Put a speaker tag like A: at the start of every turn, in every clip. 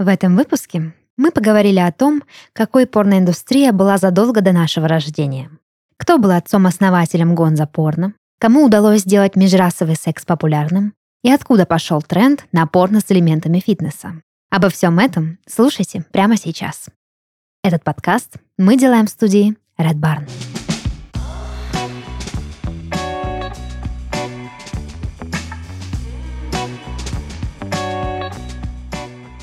A: В этом выпуске мы поговорили о том, какой порноиндустрия была задолго до нашего рождения. Кто был отцом-основателем гонза порно, кому удалось сделать межрасовый секс популярным и откуда пошел тренд на порно с элементами фитнеса. Обо всем этом слушайте прямо сейчас. Этот подкаст мы делаем в студии Red Barn.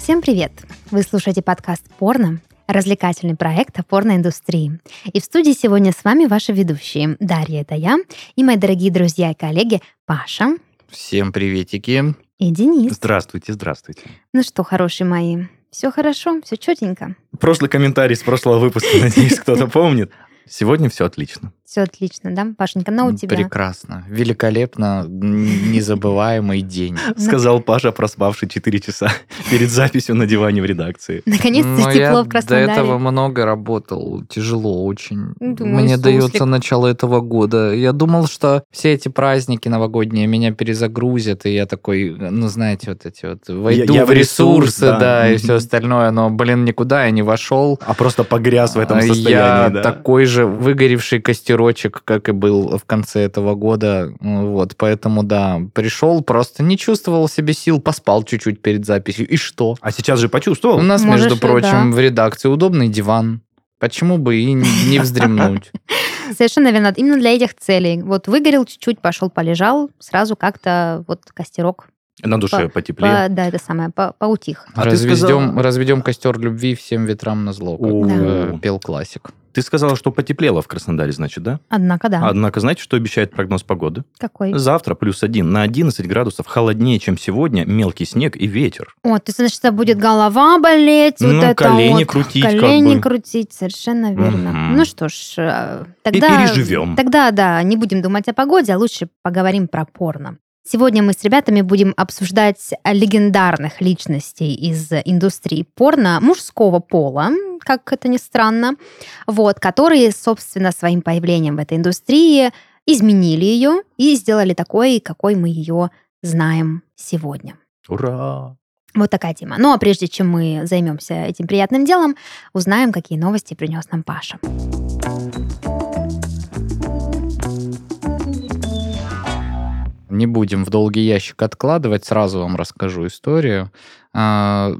A: Всем привет! Вы слушаете подкаст «Порно», развлекательный проект о порноиндустрии. И в студии сегодня с вами ваши ведущие. Дарья, это я, и мои дорогие друзья и коллеги Паша.
B: Всем приветики.
A: И Денис.
C: Здравствуйте, здравствуйте.
A: Ну что, хорошие мои, все хорошо, все четенько.
C: Прошлый комментарий с прошлого выпуска, надеюсь, кто-то помнит. Сегодня все отлично.
A: Все отлично, да, Пашенька? Ну, у тебя?
B: Прекрасно. Великолепно. Незабываемый день.
C: Сказал Паша, проспавший 4 часа перед записью на диване в редакции.
A: Наконец-то
B: Но
A: тепло в Краснодаре.
B: до этого много работал. Тяжело очень.
A: Думаю,
B: Мне дается начало этого года. Я думал, что все эти праздники новогодние меня перезагрузят, и я такой, ну, знаете, вот эти вот, войду
C: я
B: в
C: в ресурс,
B: ресурсы,
C: да.
B: и все остальное, но, блин, никуда я не вошел.
C: А просто погряз в этом
B: А
C: состоянии,
B: Я такой же выгоревший костерочек, как и был в конце этого года. Ну, Вот, поэтому, да, пришел, просто не чувствовал себе сил, поспал чуть-чуть перед записью. И что?
C: А сейчас же почувствовал?
B: У нас,
A: Можешь,
B: между прочим,
A: да.
B: в редакции удобный диван. Почему бы и не не вздремнуть?
A: Совершенно верно. Именно для этих целей. Вот выгорел чуть-чуть, пошел, полежал, сразу как-то вот костерок,
C: На душе
A: По-
C: потеплее.
A: по- да, это самое, по- поутих.
C: А ты
B: разведем,
C: сказала-
B: разведем костер любви всем ветрам на зло, как
C: О.
B: э, пел классик.
C: Ты сказала, что потеплело в Краснодаре, значит, да?
A: Однако, да.
C: Однако, знаете, что обещает прогноз погоды?
A: Какой?
C: Завтра плюс один на 11 градусов холоднее, чем сегодня, мелкий снег и ветер.
A: О, то значит, это будет голова болеть, вот
C: Ну,
A: это
C: колени
A: вот,
C: крутить как
A: колени
C: бы.
A: крутить, совершенно верно.
C: Мгм.
A: Ну что ж, э, тогда...
C: переживем.
A: Тогда, да, не будем думать о погоде, а лучше поговорим про порно. Сегодня мы с ребятами будем обсуждать легендарных личностей из индустрии порно мужского пола, как это ни странно, вот, которые, собственно, своим появлением в этой индустрии изменили ее и сделали такой, какой мы ее знаем сегодня.
C: Ура!
A: Вот такая тема. Ну а прежде чем мы займемся этим приятным делом, узнаем, какие новости принес нам Паша.
B: Не будем в долгий ящик откладывать, сразу вам расскажу историю. А,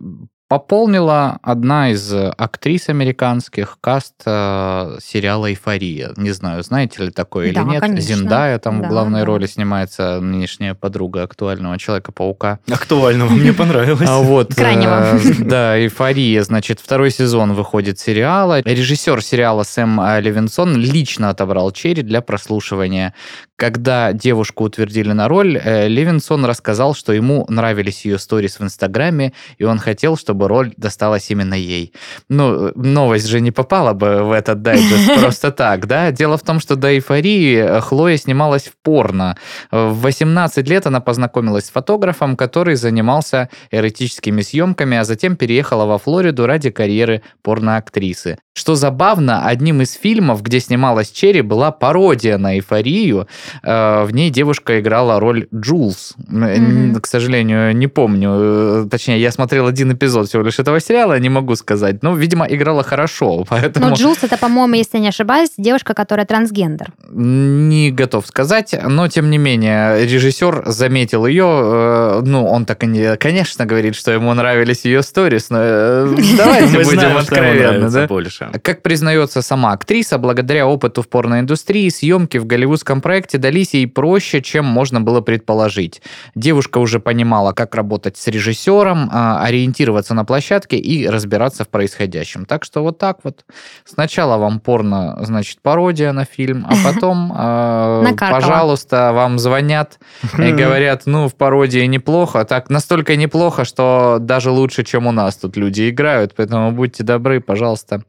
B: Пополнила одна из актрис американских каст э, сериала «Эйфория». Не знаю, знаете ли такое
A: Да,
B: или нет.
A: конечно.
B: Зиндая там
A: Да,
B: в главной
A: да.
B: роли снимается нынешняя подруга актуального Человека-паука.
C: Актуального мне понравилось.
B: А вот,
A: Крайнего.
B: э, да, «Эйфория», значит, второй сезон выходит сериала. Режиссер сериала Сэм э, Левинсон лично отобрал Черри для прослушивания. Когда девушку утвердили на роль, э, Левинсон рассказал, что ему нравились ее сторис в Инстаграме, и он хотел, чтобы роль досталась именно ей. Ну, новость же не попала бы в этот дайджест просто так, да? Дело в том, что до «Эйфории» э, Хлоя снималась в порно. В 18 лет она познакомилась с фотографом, который занимался эротическими съемками, а затем переехала во Флориду ради карьеры порноактрисы. Что забавно, одним из фильмов, где снималась Черри, была пародия на эйфорию. Э, В ней девушка играла роль Джулс.
A: Мгм.
B: К сожалению, не помню. э, Точнее, я смотрел один эпизод всего лишь этого сериала, не могу сказать. Ну, видимо, играла хорошо, поэтому...
A: Но Джулс это, по-моему, если я не ошибаюсь, девушка, которая трансгендер.
B: Не готов сказать, но тем не менее режиссер заметил ее. э, Ну, он так и не, конечно, говорит, что ему нравились ее сторис, но давайте будем откровенны, да?
C: больше.
B: Как признается сама актриса, благодаря опыту в порноиндустрии, съемки в голливудском проекте дались ей проще, чем можно было предположить. Девушка уже понимала, как работать с режиссером, а, ориентироваться на площадке и разбираться в происходящем. Так что вот так вот. Сначала вам порно, значит, пародия на фильм, а потом, э,
A: Накаркала.
B: пожалуйста, вам звонят и говорят, ну, в пародии неплохо. Так, настолько неплохо, что даже лучше, чем у нас тут люди играют. Поэтому будьте добры, пожалуйста,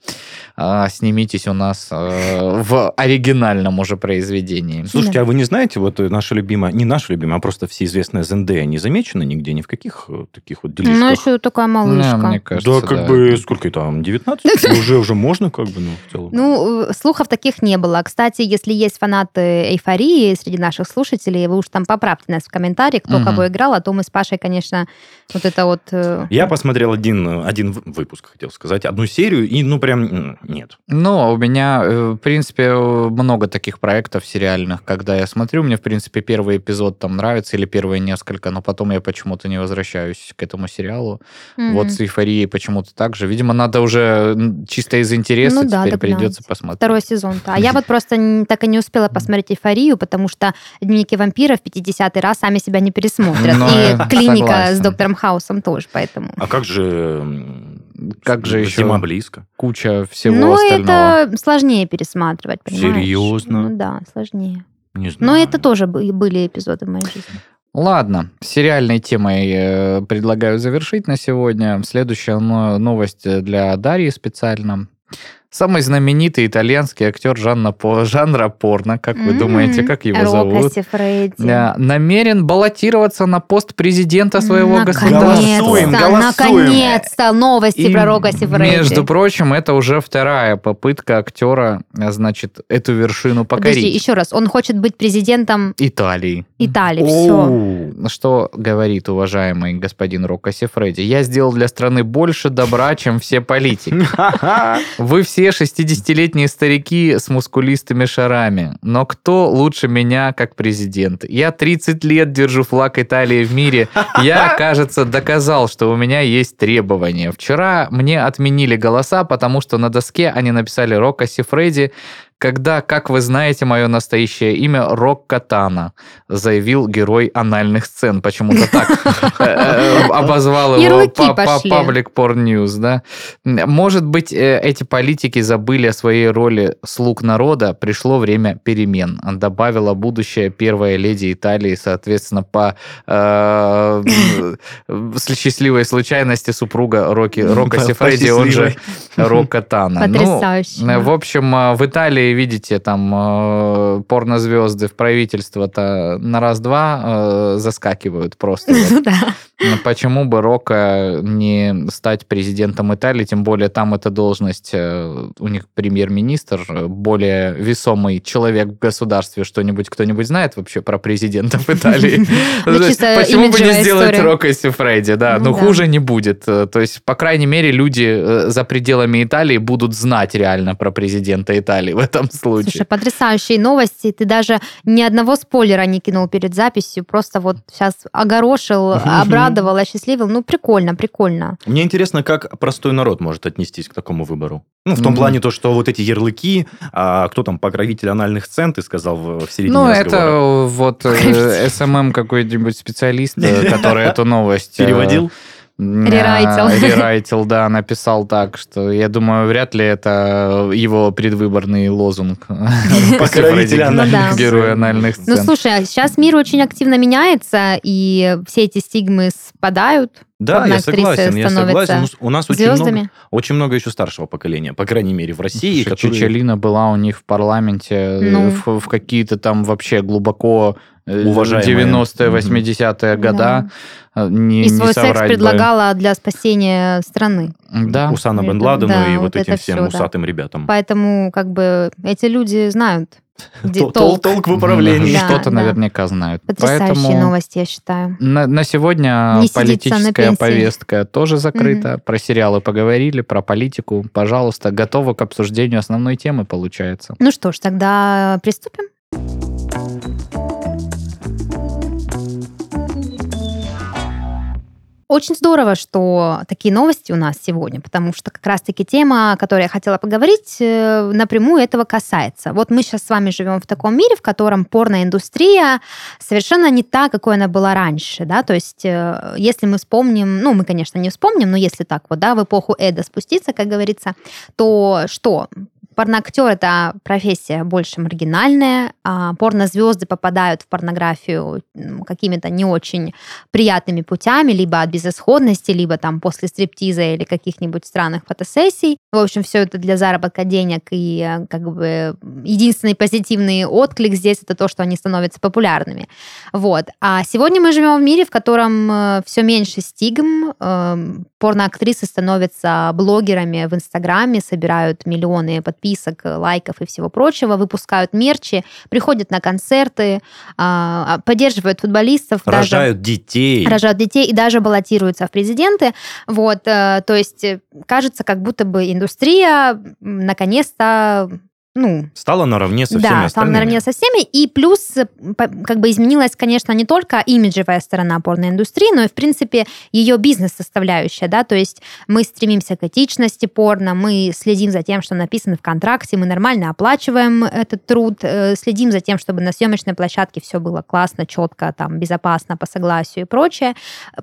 B: а, снимитесь у нас э, в оригинальном уже произведении.
C: Слушайте, а вы не знаете, вот наша любимая, не наша любимая, а просто всеизвестная Зендея не замечена нигде, ни в каких э, таких вот делишках?
A: Ну, еще такая малышка.
B: Не, мне кажется,
C: да, как бы, сколько там, 19? уже, уже можно как бы, ну, в целом.
A: Ну, э, слухов таких не было. Кстати, если есть фанаты эйфории среди наших слушателей, вы уж там поправьте нас в комментариях, кто кого играл, а то мы с Пашей, конечно, вот это вот... э,
C: Я посмотрел один, один выпуск, хотел сказать, одну серию, и, ну, прям, нет.
B: Ну, у меня, в принципе, много таких проектов сериальных, когда я смотрю, мне, в принципе, первый эпизод там нравится, или первые несколько, но потом я почему-то не возвращаюсь к этому сериалу.
A: мгм.
B: Вот с эйфорией почему-то так же. Видимо, надо уже чисто из интереса
A: Ну да,
B: теперь придется посмотреть.
A: Второй сезон-то. А я вот просто так и не успела посмотреть «Эйфорию», потому что «Дневники вампира» в 50-й раз сами себя не пересмотрят.
B: Ну,
A: И
B: э,
A: «Клиника» с доктором Хаусом тоже, поэтому...
C: А как же...
B: Как же еще?
C: Зима близко.
B: Куча всего
A: ну,
B: остального.
A: это сложнее пересматривать, понимаешь?
C: Серьезно?
A: Ну да, сложнее.
C: Не знаю.
A: Но это тоже бы- были эпизоды в моей жизни.
B: Ладно, сериальной темой э, предлагаю завершить на сегодня. Следующая но- новость для Дарьи специально. Самый знаменитый итальянский актер жанра, по- жанра порно, как вы
A: М,
B: думаете, как его зовут? Да, намерен баллотироваться на пост президента своего государства.
C: Голосуем,
A: Наконец-то,
C: голосуем.
A: наконец-то новости
B: И,
A: про Рокко Сифредди.
B: Между прочим, это уже вторая попытка актера, а, значит, эту вершину покорить.
A: Подожди, еще раз, он хочет быть президентом
B: Италии.
A: Италии, все.
C: Оу.
B: Что говорит уважаемый господин Рокко Сифредди? Я сделал для страны больше добра, чем все политики. Вы все 60-летние старики с мускулистыми шарами. Но кто лучше меня как президент? Я 30 лет держу флаг Италии в мире. Я, кажется, доказал, что у меня есть требования. Вчера мне отменили голоса, потому что на доске они написали Рокко Сифредди, когда, как вы знаете, мое настоящее имя Рок Катана, заявил герой анальных сцен. Почему-то так э, э, обозвал его
A: Ярлыки
B: па- па-
A: пошли.
B: Public Porn News, да. Может быть, э, эти политики забыли о своей роли слуг народа, пришло время перемен. Добавила будущая первая леди Италии, соответственно, по э, счастливой случайности супруга
C: По- по
B: Сифредди, он же. Рок Катана. Ну,
A: Потрясающе.
B: Э, В общем, э, в Италии, видите, там э, порнозвезды в правительство-то на раз-два э, заскакивают просто.
A: Ну да.
B: Ну, Почему бы Рока не стать президентом Италии, тем более там эта должность, э, у них премьер-министр, э, более весомый человек в государстве, что-нибудь кто-нибудь знает вообще про президентов Италии?
A: Ну,
B: Почему бы не сделать. Рока Сифредди, да,
A: Ну да.
B: хуже не будет. Э, То есть, по крайней мере, люди за пределами Италии будут знать реально про президента Италии в этом
A: Слушай,
B: случае.
A: потрясающие новости. Ты даже ни одного спойлера не кинул перед записью. Просто вот сейчас огорошил, обрадовал, осчастливил. Ну, прикольно, прикольно.
C: Мне интересно, как простой народ может отнестись к такому выбору. Ну, в том
B: Мгм.
C: плане то, что вот эти ярлыки, а кто там покровитель анальных сцен, ты сказал в, в середине
B: Ну,
C: разговора.
B: это вот э, SMM какой-нибудь специалист, э, который эту новость... э,
C: Переводил?
A: Рерайтил.
B: э, Рерайтил, да, написал так, что я думаю, вряд ли это его предвыборный лозунг.
C: Покровитель анальных
B: Герой
C: сцен.
B: анальных
A: Ну, слушай, а сейчас мир очень активно меняется, и все эти стигмы спадают.
C: Да, я согласен, я согласен. У нас очень много, очень много еще старшего поколения, по крайней мере, в России,
B: Слушай,
C: которые...
B: Чичалина была у них в парламенте э,
A: Ну.
B: в, в какие-то там вообще глубоко э,
C: Уважаемые.
B: 90-е,
C: Мгм.
B: 80-е года. э, Не,
A: И
B: не
A: свой секс
B: соврать бы.
A: предлагала для спасения страны.
B: Да.
C: Усана Бен Ладену
A: да,
C: и
A: вот
C: вот этим всем
A: да.
C: усатым ребятам.
A: Поэтому, как бы, эти люди знают, где толк.
C: толк в управлении.
A: Да,
B: Что-то
A: да.
B: наверняка знают.
A: Потрясающие
B: Поэтому
A: новости, я считаю.
B: на, на сегодня
A: Не на
B: политическая повестка тоже закрыта. Про сериалы поговорили, про политику. Пожалуйста, готовы к обсуждению основной темы, получается.
A: Ну что ж, тогда приступим. Очень здорово, что такие новости у нас сегодня, потому что как раз-таки тема, о которой я хотела поговорить, э, напрямую этого касается. Вот мы сейчас с вами живем в таком мире, в котором порноиндустрия совершенно не та, какой она была раньше, да, то есть э, если мы вспомним, ну, мы, конечно, не вспомним, но если так вот, да, в эпоху Эда спуститься, как говорится, то что? Порноактер это профессия больше маргинальная. А порнозвезды попадают в порнографию какими-то не очень приятными путями, либо от безысходности, либо там после стриптиза или каких-нибудь странных фотосессий. В общем, все это для заработка денег и э, как бы единственный позитивный отклик здесь это то, что они становятся популярными. Вот. А сегодня мы живем в мире, в котором э, все меньше стигм, эм, порноактрисы становятся блогерами в Инстаграме, собирают миллионы подписок, лайков и всего прочего, выпускают мерчи, приходят на концерты, а, а, поддерживают футболистов.
C: Рожают даже, детей.
A: Рожают детей и даже баллотируются в президенты. Вот, э, то есть э, кажется, как будто бы индустрия наконец-то ну...
C: Стала наравне со всеми
A: да,
C: остальными.
A: стала наравне со всеми. И плюс э, как бы изменилась, конечно, не только имиджевая сторона порноиндустрии, но и, в принципе, ее бизнес-составляющая, да, то есть мы стремимся к этичности порно, мы следим за тем, что написано в контракте, мы нормально оплачиваем этот труд, э, следим за тем, чтобы на съемочной площадке все было классно, четко, там, безопасно, по согласию и прочее.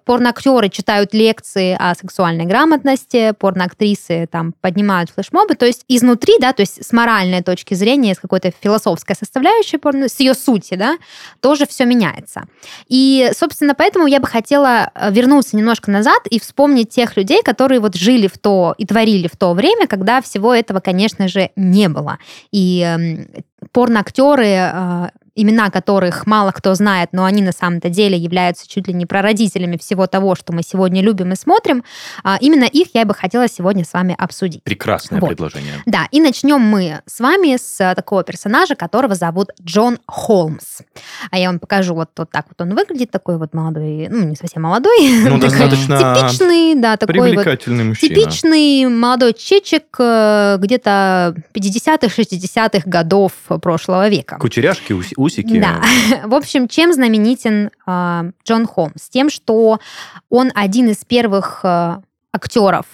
A: Порноактеры читают лекции о сексуальной грамотности, порноактрисы там поднимают флешмобы, то есть изнутри, да, то есть с моральной точки зрения, с какой-то философской составляющей, с ее сути, да, тоже все меняется. И, собственно, поэтому я бы хотела э, вернуться немножко назад и вспомнить тех людей, которые вот жили в то и творили в то время, когда всего этого, конечно же, не было. И эм, порноактеры э, имена которых мало кто знает, но они на самом-то деле являются чуть ли не прародителями всего того, что мы сегодня любим и смотрим, а, именно их я бы хотела сегодня с вами обсудить.
C: Прекрасное вот. предложение.
A: Да, и начнем мы с вами с э, такого персонажа, которого зовут Джон Холмс. А я вам покажу, вот, вот так вот он выглядит, такой вот молодой, ну, не совсем молодой.
C: Ну, достаточно
A: типичный, да, такой
C: привлекательный
A: вот
C: мужчина.
A: Типичный молодой чечек э, где-то 50-х, 60-х годов прошлого века.
C: Кучеряшки, усики.
A: Да. В общем, чем знаменитен э, Джон Холмс? Тем, что он один из первых э, актеров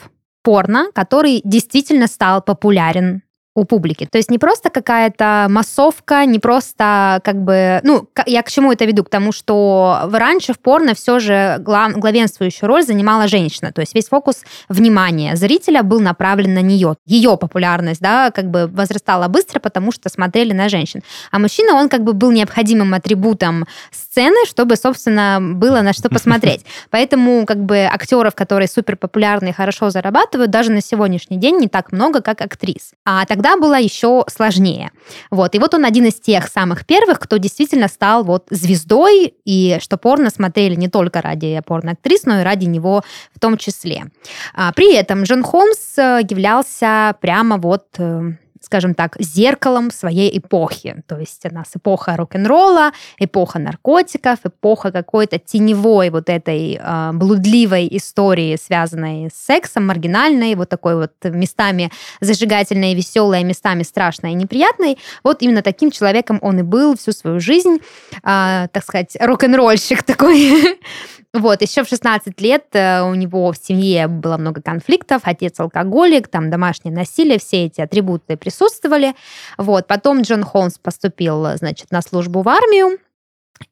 A: порно, который действительно стал популярен у публики. То есть не просто какая-то массовка, не просто как бы... Ну, я к чему это веду? К тому, что раньше в порно все же глав, главенствующую роль занимала женщина. То есть весь фокус внимания зрителя был направлен на нее. Ее популярность, да, как бы возрастала быстро, потому что смотрели на женщин. А мужчина, он как бы был необходимым атрибутом сцены, чтобы, собственно, было на что посмотреть. Поэтому как бы актеров, которые супер популярны и хорошо зарабатывают, даже на сегодняшний день не так много, как актрис. А так тогда было еще сложнее. Вот. И вот он один из тех самых первых, кто действительно стал вот звездой, и что порно смотрели не только ради порноактрис, но и ради него в том числе. А, при этом Джон Холмс э, являлся прямо вот э, скажем так, зеркалом своей эпохи. То есть у нас эпоха рок-н-ролла, эпоха наркотиков, эпоха какой-то теневой вот этой э, блудливой истории, связанной с сексом, маргинальной, вот такой вот местами зажигательной, веселой, местами страшной и неприятной. Вот именно таким человеком он и был всю свою жизнь, э, так сказать, рок-н-ролльщик такой. Вот, еще в 16 лет э, у него в семье было много конфликтов, отец алкоголик, там домашнее насилие, все эти атрибуты присутствовали. Вот, потом Джон Холмс поступил, значит, на службу в армию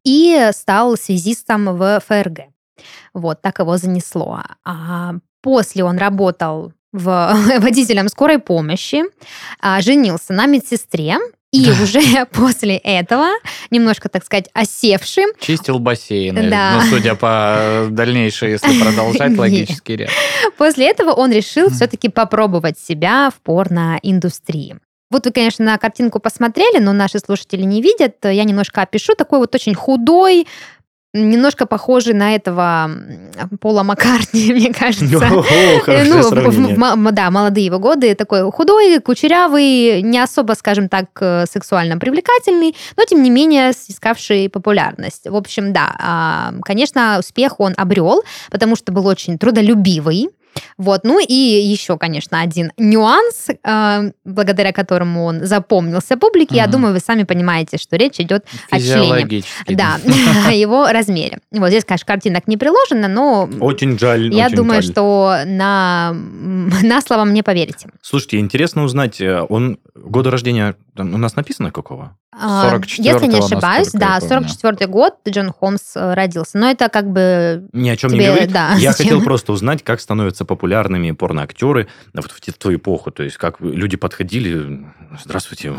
A: и стал связистом в ФРГ. Вот, так его занесло. А после он работал в водителем скорой помощи, а, женился на медсестре, и да. уже после этого, немножко, так сказать, осевшим...
B: Чистил бассейн. Да. Ну, судя по дальнейшей, если продолжать логический ряд.
A: После этого он решил все-таки попробовать себя в порноиндустрии. Вот вы, конечно, на картинку посмотрели, но наши слушатели не видят. Я немножко опишу. Такой вот очень худой, немножко похожий на этого Пола Маккартни, мне кажется. О,
C: ну,
A: да, молодые его годы, такой худой, кучерявый, не особо, скажем так, э, сексуально привлекательный, но тем не менее искавший популярность. В общем, да, а, конечно, успех он обрел, потому что был очень трудолюбивый, вот. Ну и еще, конечно, один нюанс, э, благодаря которому он запомнился публике. Я думаю, вы сами понимаете, что речь идет о члене. Да, о его размере. Вот здесь, конечно, картинок не приложено, но...
C: Очень жаль.
A: Я
C: очень
A: думаю,
C: жаль.
A: что на, на слово мне поверите.
C: Слушайте, интересно узнать, э, он года рождения у нас написано какого?
A: А,
B: 44-го,
A: Если не ошибаюсь, да,
B: помню.
A: 44 год Джон Холмс э, родился. Но это как бы...
C: Ни о чем
A: Тебе,
C: не говорит.
A: да,
C: Я
A: зачем?
C: хотел просто узнать, как становятся популярными порноактеры вот в ту эпоху. То есть, как люди подходили, здравствуйте,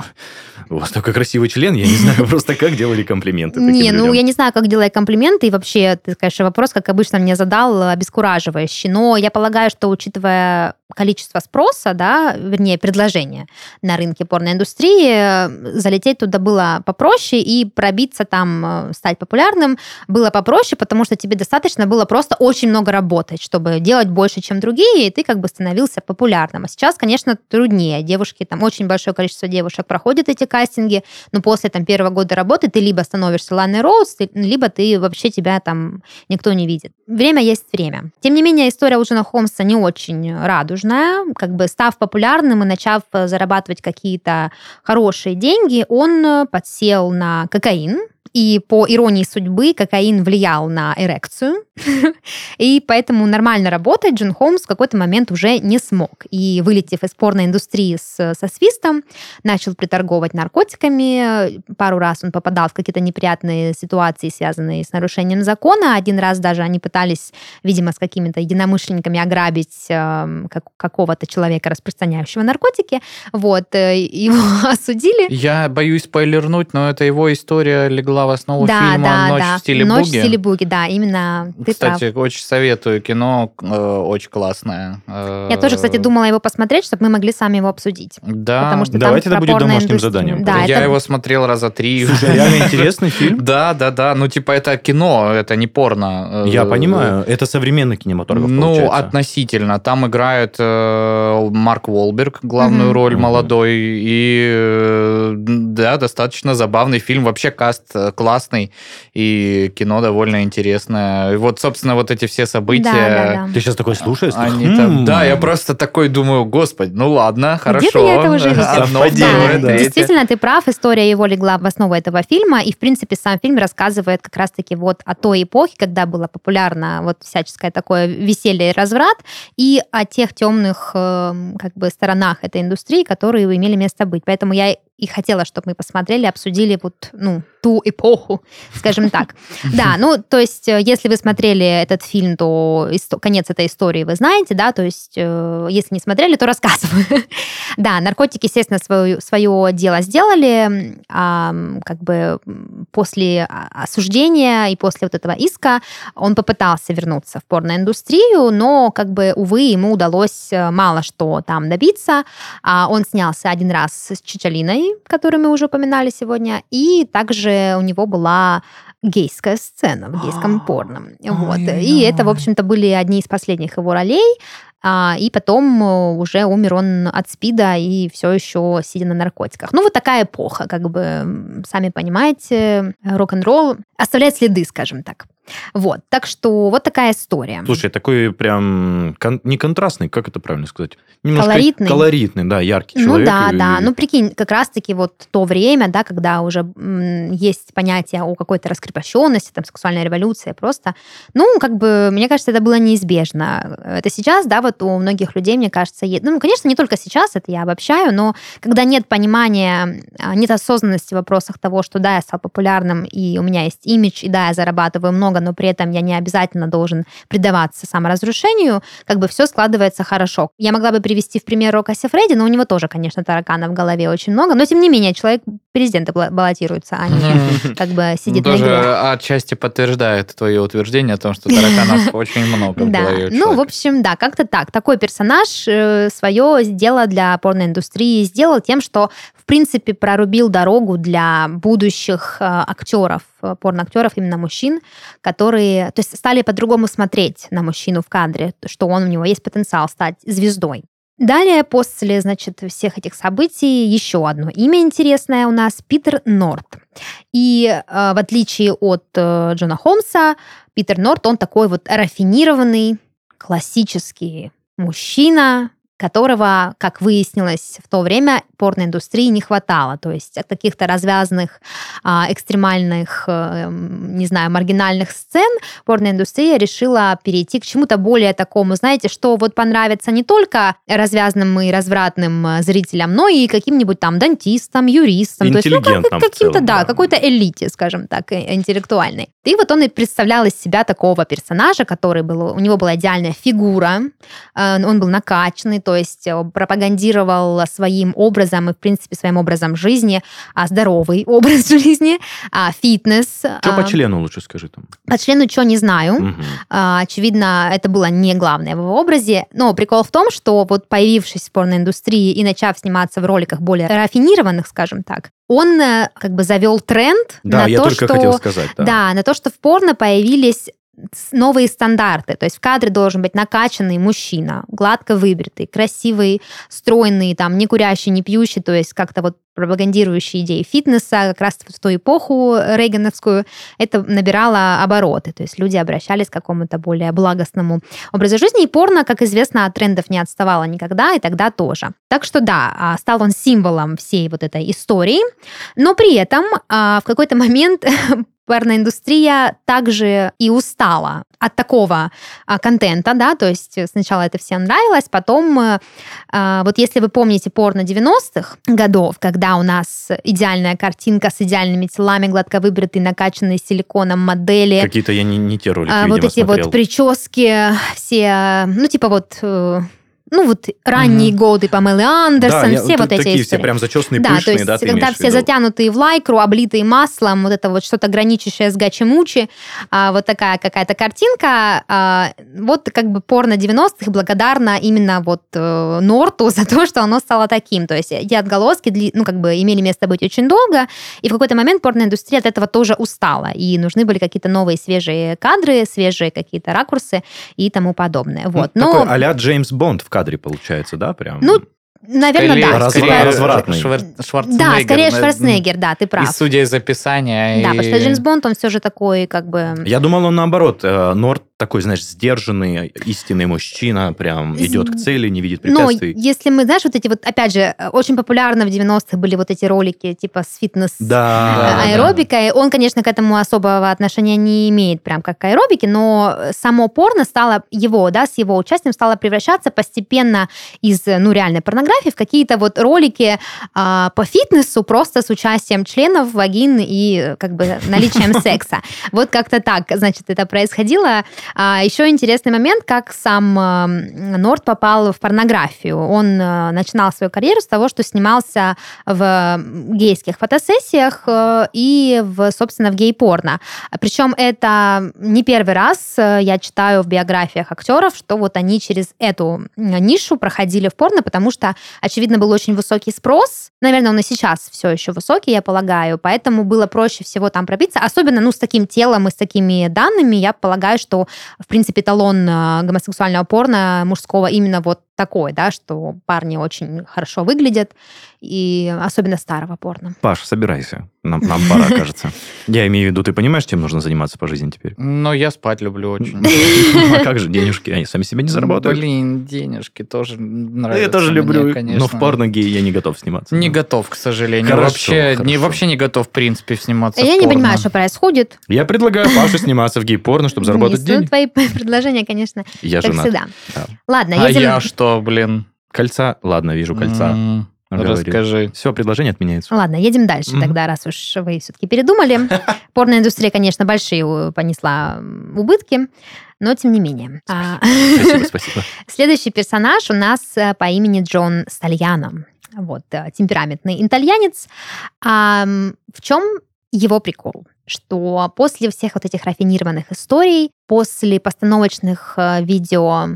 C: у вас такой красивый член, я не знаю просто, как делали комплименты
A: Не, ну я не знаю, как делать комплименты, и вообще, ты, конечно, вопрос, как обычно, мне задал э, обескураживающий, но я полагаю, что учитывая количество спроса, да, вернее, предложения на рынке порноиндустрии, э, залететь туда было попроще, и пробиться там, э, стать популярным было попроще, потому что тебе достаточно было просто очень много работать, чтобы делать больше, чем другие, и ты как бы становился популярным. А сейчас, конечно, труднее. Девушки, там очень большое количество девушек проходят эти кастинги, но после там первого года работы ты либо становишься Ланой Роуз, ты- либо ты вообще тебя там никто не видит. Время есть время. Тем не менее, история у Джона Холмса не очень радужная. Как бы став популярным и начав зарабатывать какие-то хорошие деньги, он э, подсел на кокаин, и по иронии судьбы кокаин влиял на эрекцию, и поэтому нормально работать Джон Холмс в какой-то момент уже не смог. И вылетев из порной индустрии с- со свистом, начал приторговать наркотиками. Пару раз он попадал в какие-то неприятные ситуации, связанные с нарушением закона. Один раз даже они пытались, видимо, с какими-то единомышленниками ограбить эм, как- какого-то человека, распространяющего наркотики. Вот, э, его осудили.
B: Я боюсь спойлернуть, но это его история легла в основу
A: да,
B: фильма
A: да,
B: «Ночь
A: да.
B: в стиле
A: Ночь
B: буги».
A: в стиле буги, да, именно ты прав.
B: Кстати, очень советую кино, э, очень классное.
A: Я тоже, кстати, думала его посмотреть, чтобы мы могли сами его обсудить.
B: Да,
A: потому что
C: Давайте
A: там
C: это будет домашним
A: порноиндустрию.
C: заданием.
A: Да,
B: я
A: это-
B: его смотрел раза три.
C: Слушай, реально интересный фильм.
B: Да, да, да. Ну, типа, это кино, это не порно.
C: Я
B: Э,
C: понимаю, это современный кинематограф,
B: Ну, относительно. Там играет э, Марк Уолберг главную роль молодой. И э, да, достаточно забавный фильм. Вообще каст э, классный. И кино довольно интересное. И вот, собственно, вот эти все события.
A: Да, да, да.
C: Ты сейчас такой слушаешь?
B: Они
C: «Хм».
B: там- да, я просто такой думаю, господи, ну ладно, хорошо.
A: Где-то я это уже видела.
B: Одно,
C: да.
A: Действительно, ты прав, история его легла в основу этого фильма, и, в принципе, сам фильм рассказывает как раз-таки вот о той эпохе, когда было популярно вот всяческое такое веселье и разврат, и о тех темных эм, как бы сторонах этой индустрии, которые имели место быть. Поэтому я и хотела, чтобы мы посмотрели, обсудили вот, ну, ту эпоху, скажем так. Да, ну, то есть, э, если вы смотрели этот фильм, то конец этой истории вы знаете, да, то есть, э, если не смотрели, то рассказываю. Да, наркотики, естественно, свое, свое дело сделали, как бы после осуждения и после вот этого иска он попытался вернуться в порноиндустрию, но, как бы, увы, ему удалось э, мало что там добиться. А, Он снялся один раз с Чичалиной, которую мы уже упоминали сегодня, и также у него была гейская сцена в гейском порно. Вот. И это, в общем-то, были одни из последних его ролей. А, и потом э, уже умер он от СПИДа и все еще сидя на наркотиках. Ну, вот такая эпоха, как бы, сами понимаете, рок-н-ролл оставляет следы, скажем так. Вот, так что вот такая история.
C: Слушай, такой прям кон- не контрастный, как это правильно сказать?
A: Колоритный?
C: Колоритный, да, яркий
A: Ну
C: человек.
A: да,
C: и-
A: да. Ну прикинь, как раз-таки вот то время, да, когда уже м, есть понятие о какой-то раскрепощенности, там, сексуальной революции, просто, ну, как бы, мне кажется, это было неизбежно. Это сейчас, да, вот у многих людей, мне кажется, е- ну, конечно, не только сейчас, это я обобщаю, но когда нет понимания, а, нет осознанности в вопросах того, что да, я стал популярным, и у меня есть имидж, и да, я зарабатываю много, но при этом я не обязательно должен предаваться саморазрушению, как бы все складывается хорошо. Я могла бы привести в пример Рока Фредди, но у него тоже, конечно, тараканов в голове очень много, но тем не менее человек президента баллотируется, а не как бы сидит на
B: Тоже отчасти подтверждает твое утверждение о том, что тараканов очень много
A: Да, ну, в общем, да, как-то так. Такой персонаж свое дело для порноиндустрии сделал тем, что, в принципе, прорубил дорогу для будущих э, актеров, э, порноактеров, именно мужчин, которые, то есть, стали по-другому смотреть на мужчину в кадре, что он, у него есть потенциал стать звездой. Далее, после, значит, всех этих событий, еще одно имя интересное у нас – Питер Норт. И э, в отличие от э, Джона Холмса, Питер Норт, он такой вот рафинированный, классический мужчина, которого, как выяснилось в то время, порноиндустрии не хватало. То есть от каких-то развязанных, а, экстремальных, э, не знаю, маргинальных сцен порноиндустрия решила перейти к чему-то более такому, знаете, что вот понравится не только развязанным и развратным э, зрителям, но и каким-нибудь там дантистам, юристам. То есть, ну, как, каким-то, да, да, какой-то элите, скажем так, э, интеллектуальной. И вот он и представлял из себя такого персонажа, который был, у него была идеальная фигура, он был накачанный, то есть э, пропагандировал своим образом и, в принципе, своим образом жизни а здоровый образ жизни, а, фитнес.
C: Что по члену лучше скажи там?
A: По члену что не знаю. Угу. Очевидно, это было не главное в его образе. Но прикол в том, что вот появившись в порноиндустрии и начав сниматься в роликах более рафинированных, скажем так, он э, как бы завел тренд
C: да,
A: на
C: я
A: то,
C: только
A: что
C: хотел сказать, да.
A: да, на то, что в порно появились новые стандарты. То есть в кадре должен быть накачанный мужчина, гладко выбритый, красивый, стройный, там, не курящий, не пьющий, то есть как-то вот пропагандирующий идеи фитнеса, как раз в ту эпоху рейгановскую, это набирало обороты. То есть люди обращались к какому-то более благостному образу жизни. И порно, как известно, от трендов не отставало никогда, и тогда тоже. Так что да, а, стал он символом всей вот этой истории, но при этом а, в какой-то момент порноиндустрия также и устала от такого а, контента, да, то есть сначала это всем нравилось, потом, а, вот если вы помните порно 90-х годов, когда у нас идеальная картинка с идеальными телами, гладко выбритые, накачанные силиконом модели.
C: Какие-то я не, не те ролики,
A: а, Вот эти
C: смотрел.
A: вот прически все, ну, типа вот э, ну вот ранние mm-hmm. годы Памелы Андерсон,
C: да,
A: все
C: я,
A: вот эти
C: такие
A: истории.
C: все прям зачесные,
A: да,
C: пышные,
A: то есть,
C: да, ты
A: когда все затянутые в лайкру, облитые маслом, вот это вот что-то граничащее с гачи-мучи, а, вот такая какая-то картинка, а, вот как бы порно 90-х благодарна именно вот э, Норту за то, что оно стало таким, то есть эти отголоски, ну как бы имели место быть очень долго, и в какой-то момент порноиндустрия от этого тоже устала, и нужны были какие-то новые свежие кадры, свежие какие-то ракурсы и тому подобное. Вот.
C: Ну,
A: Но...
C: Такой а-ля Джеймс Бонд в кадре получается, да, прям?
A: Ну, Наверное,
B: скорее,
A: да.
C: Раз-
B: скорее
C: развратный.
B: Швар- Шварценеггер.
A: Да, скорее Шварценеггер, да, ты прав.
B: И судя из описания.
A: Да,
B: и...
A: потому что Джеймс Бонд, он все же такой, как бы...
C: Я думал, он наоборот. э, Норт такой, знаешь, сдержанный, истинный мужчина, прям идет к цели, не видит
A: Но
C: препятствий.
A: если мы, знаешь, вот эти вот, опять же, очень популярно в 90-х были вот эти ролики типа с фитнес
C: Да,
A: э,
C: да, да.
A: Он, конечно, к этому особого отношения не имеет, прям как к аэробике, но само порно стало его, да, с его участием стало превращаться постепенно из, ну, реальной порнографии в какие-то вот ролики а, по фитнесу просто с участием членов, вагин и э, как бы наличием секса. Вот как-то так, значит, это происходило. А, еще интересный момент, как сам э, Норд попал в порнографию. Он э, начинал свою карьеру с того, что снимался в гейских фотосессиях э, и, в, собственно, в гей-порно. Причем это не первый раз я читаю в биографиях актеров, что вот они через эту нишу проходили в порно, потому что, очевидно, был очень высокий спрос. Наверное, он и сейчас все еще высокий, я полагаю, поэтому было проще всего там пробиться. Особенно, ну, с таким телом и с такими данными, я полагаю, что, в принципе, талон э, гомосексуального порно мужского именно вот такой, да, что парни очень хорошо выглядят, и особенно старого порно.
C: Паш, собирайся. Нам, нам пора, кажется. Я имею в виду, ты понимаешь, чем нужно заниматься по жизни теперь?
B: Но я спать люблю очень.
C: А как же денежки? Они сами себе не заработают.
B: Блин, денежки тоже нравятся
C: Я тоже люблю,
B: конечно.
C: но в порно гей я не готов сниматься.
B: Не готов, к сожалению. Вообще, Не, вообще не готов, в принципе, сниматься
A: Я не понимаю, что происходит.
C: Я предлагаю Паше сниматься в гей-порно, чтобы заработать
A: ну,
C: денег.
A: твои предложения, конечно,
C: Я женат.
A: Ладно,
B: А я что, блин?
C: Кольца? Ладно, вижу кольца.
B: Расскажи.
C: Все, предложение отменяется.
A: Ладно, едем дальше тогда, раз уж вы все-таки передумали. Порноиндустрия, конечно, большие понесла убытки, но тем не менее. А,
C: Спасибо, спасибо.
A: Следующий персонаж у нас э, по имени Джон Стальяно. Вот, э, темпераментный итальянец. А, в чем его прикол? Что после всех вот этих рафинированных историй, после постановочных э, видео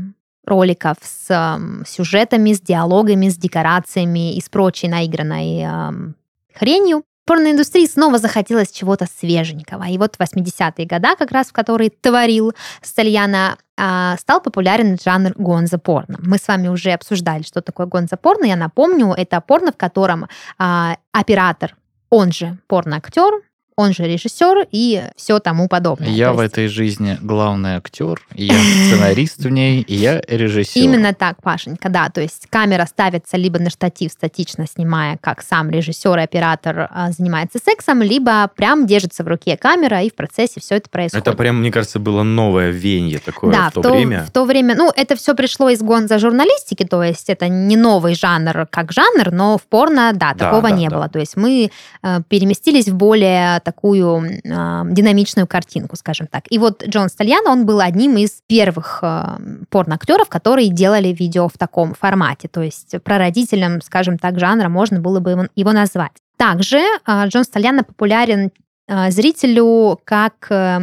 A: роликов с эм, сюжетами, с диалогами, с декорациями и с прочей наигранной эм, хренью, порноиндустрии снова захотелось чего-то свеженького. И вот в 80-е годы, как раз в которые творил Стальяна, а, стал популярен жанр гонзо-порно. Мы с вами уже обсуждали, что такое гонзо-порно. Я напомню, это порно, в котором а, оператор, он же порно-актер, он же режиссер и все тому подобное.
B: Я
A: То
B: в
A: есть
B: этой жизни главный актер, я сценарист в ней, и я режиссер.
A: Именно так, Пашенька, да. То есть камера ставится либо на штатив, статично снимая, как сам режиссер и оператор а, занимается сексом, либо прям держится в руке камера, и в процессе все это происходит.
C: Это прям, мне кажется, было новое веяние такое
A: да,
C: в то, время.
A: В то время, ну, это все пришло из гонза журналистики, то есть это не новый жанр как жанр, но в порно, да,
C: Да,
A: такого
C: да,
A: не
C: да.
A: было. То есть мы э, переместились в более такую э, динамичную картинку, скажем так. И вот Джон Стальяно, он был одним из первых э, порноактеров, которые делали видео в таком формате. То есть прародителем, скажем так, жанра можно было бы его- его назвать. Также э, Джон Стальяно популярен э, зрителю как э,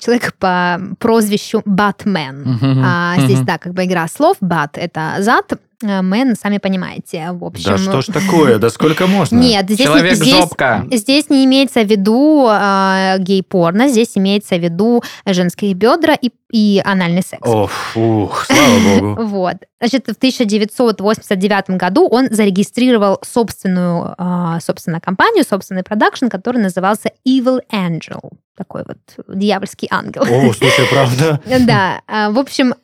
A: человек по прозвищу Батмен.
B: Мгм,
A: А, здесь, да, как бы игра слов. Бат — это зад, а, мэн, сами понимаете. В общем...
C: Да что ж такое, да сколько можно?
A: Нет, здесь, не- здесь,
B: Человек-жопка.
A: здесь не имеется в виду э, гей-порно, здесь имеется в виду женские бедра и, и анальный секс.
C: О, фух, слава богу.
A: Вот. Значит, в 1989 году он зарегистрировал собственную, а, собственно, компанию, собственный продакшн, который назывался Evil Angel. Такой вот дьявольский ангел.
C: О, слушай, правда?
A: Да, а, в общем,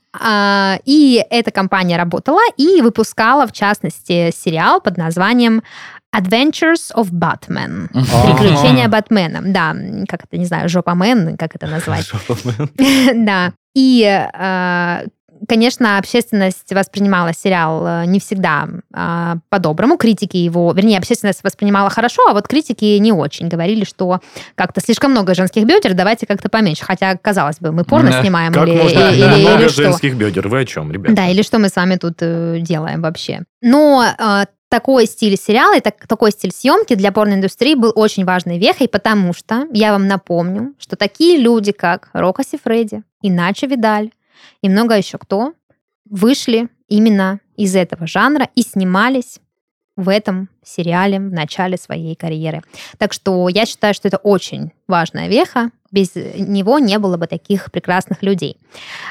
A: и эта компания работала и выпускала, в частности, сериал под названием Adventures of Batman. Приключения Батмена. Да, как это, не знаю, жопамен, как это назвать. Да. И, э, конечно, общественность воспринимала сериал э, не всегда э, по-доброму. Критики его, вернее, общественность воспринимала хорошо, а вот критики не очень. Говорили, что как-то слишком много женских бедер, давайте как-то поменьше. Хотя, казалось бы, мы порно
B: Да.
A: снимаем
C: Как
A: или,
C: можно
A: или- или-
C: много
A: или что?
C: женских бедер? Вы о чем, ребята?
A: Да, или что мы с вами тут э, делаем вообще. Но э, такой стиль сериала и так- такой стиль съемки для порноиндустрии был очень важной вехой, потому что, я вам напомню, что такие люди, как Рока Сифреди и Начо Видаль, и много еще кто, вышли именно из этого жанра и снимались в этом сериале в начале своей карьеры. Так что я считаю, что это очень важная веха. Без него не было бы таких прекрасных людей.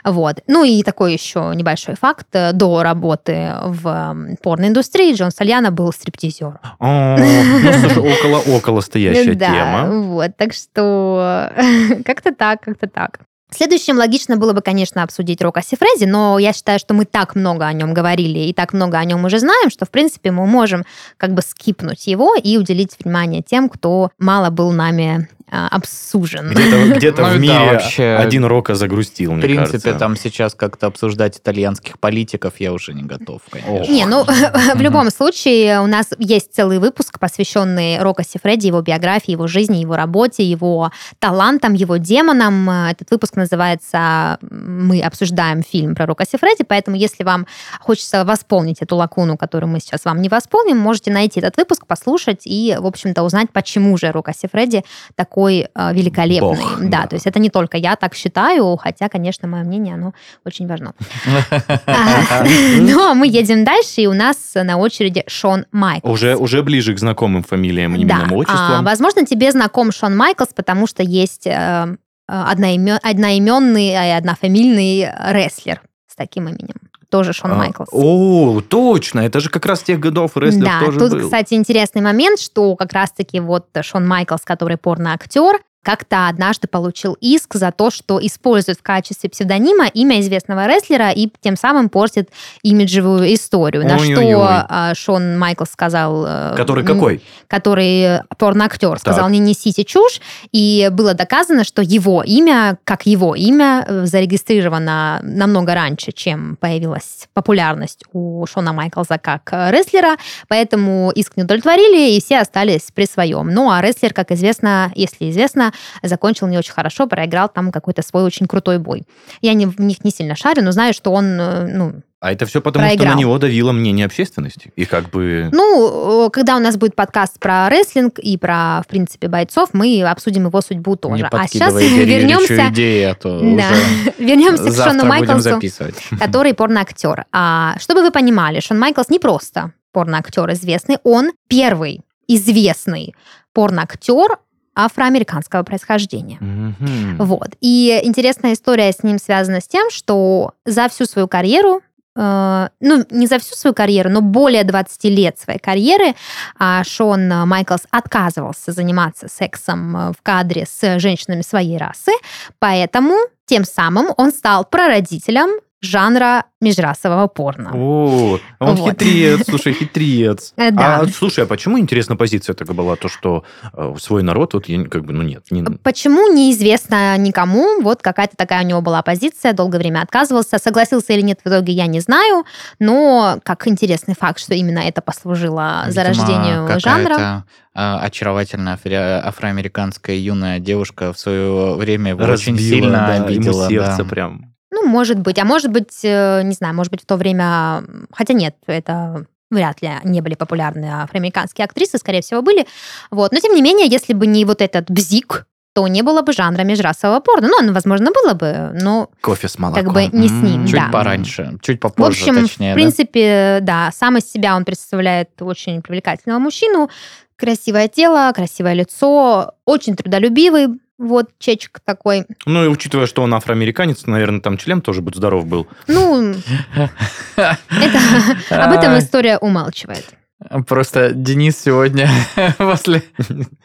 A: Вот. Ну и такой еще небольшой факт. До работы в порноиндустрии Джон Сальяно был стриптизером.
C: О, ну, слушай, около-около стоящая
A: да,
C: тема.
A: вот. Так что как-то так, как-то так. Следующим логично было бы, конечно, обсудить Рока Сифрези, но я считаю, что мы так много о нем говорили и так много о нем уже знаем, что, в принципе, мы можем как бы скипнуть его и уделить внимание тем, кто мало был нами а, обсужен.
C: Где-то, где-то
B: Ну
C: в
B: и да,
C: мире
B: вообще,
C: один Рока загрустил,
B: В
C: мне
B: принципе,
C: кажется.
B: там сейчас как-то обсуждать итальянских политиков я уже не готов, конечно.
A: Не, ну, в любом случае, у нас есть целый выпуск, посвященный Рока Сифреди, его биографии, его жизни, его работе, его талантам, его демонам. Этот выпуск называется «Мы обсуждаем фильм про Рока Сифреди», поэтому если вам хочется восполнить эту лакуну, которую мы сейчас вам не восполним, можете найти этот выпуск, послушать и, в общем-то, узнать, почему же Рока Сифреди такой э, великолепный.
C: Бог,
A: да,
C: да.
A: то есть это не только я так считаю, хотя, конечно, мое мнение, оно очень важно. А, Но мы едем дальше, и у нас на очереди Шон Майклс.
C: Уже, уже ближе к знакомым фамилиям и
A: Да. А,
C: отчествам.
A: возможно, тебе знаком Шон Майклс, потому что есть э, э, одноиме- одноименный и однофамильный рестлер с таким именем. Тоже Шон
C: А,
A: Майклс.
C: О, точно, это же как раз тех годов рестлер
A: да,
C: тоже
A: тут,
C: был.
A: кстати, интересный момент, что как раз-таки вот Шон Майклс, который порноактер, как-то однажды получил иск за то, что использует в качестве псевдонима имя известного рестлера и тем самым портит имиджевую историю. На что а, Шон Майклс сказал... э,
C: Который какой?
A: который порноактер сказал,
C: Так.
A: не несите чушь, и было доказано, что его имя, как его имя, э, зарегистрировано намного раньше, чем появилась популярность у Шона Майклза как рестлера, поэтому иск не удовлетворили, и все остались при своем. Ну, а рестлер, как известно, если известно, закончил не очень хорошо, проиграл там какой-то свой очень крутой бой. Я не, в них не сильно шарю, но знаю, что он, э, ну,
C: А это все потому, что
A: проиграл.
C: на него давило мнение общественности. И как бы...
A: Ну, э, когда у нас будет подкаст про рестлинг и про, в принципе, бойцов, мы обсудим его судьбу тоже.
B: Не
A: а сейчас вернемся,
B: идеи, а то
A: да,
B: уже
A: вернемся к Шону Майклсу, который порноактер. А, чтобы вы понимали, Шон Майклс не просто порноактер известный, он первый известный порноактер афроамериканского происхождения.
C: Мгм.
A: Вот. И интересная история с ним связана с тем, что за всю свою карьеру э, ну, не за всю свою карьеру, но более 20 лет своей карьеры а, Шон Майклс отказывался заниматься сексом э, в кадре с женщинами своей расы, поэтому тем самым он стал прародителем жанра межрасового порно.
C: О, он
A: Вот.
C: хитрец, слушай, хитрец.
A: Э, Да.
C: А слушай, а почему интересна позиция такая была, то, что э, свой народ, вот я как бы, ну нет, не...
A: Почему, неизвестно никому. Вот какая-то такая у него была позиция, долгое время отказывался. Согласился или нет в итоге, я не знаю. Но как интересный факт, что именно это послужило
B: Видимо,
A: зарождению жанра.
B: какая-то, а, очаровательная афри- афроамериканская юная девушка в свое время его очень
C: разбила,
B: сильно
C: да, ему
B: обидела.
C: сердце
B: да.
C: прям.
A: Ну, может быть. А может быть, э, не знаю, может быть, в то время... Хотя нет, это вряд ли не были популярны афроамериканские актрисы, скорее всего, были. Вот. Но, тем не менее, если бы не вот этот бзик, то не было бы жанра межрасового порно. Ну, оно, возможно, было бы, но
C: Кофе с молоком.
A: Как бы не с ним,
C: М.
B: Чуть
A: Да.
B: пораньше, чуть
A: В
B: попозже,
A: общем,
B: точнее.
A: в
B: да?
A: принципе, да, сам из себя он представляет очень привлекательного мужчину, красивое тело, красивое лицо, очень трудолюбивый, вот чечек такой.
C: Ну, и учитывая, что он афроамериканец, наверное, там член тоже будет здоров был.
A: Ну, об этом история умалчивает.
B: Просто Денис сегодня после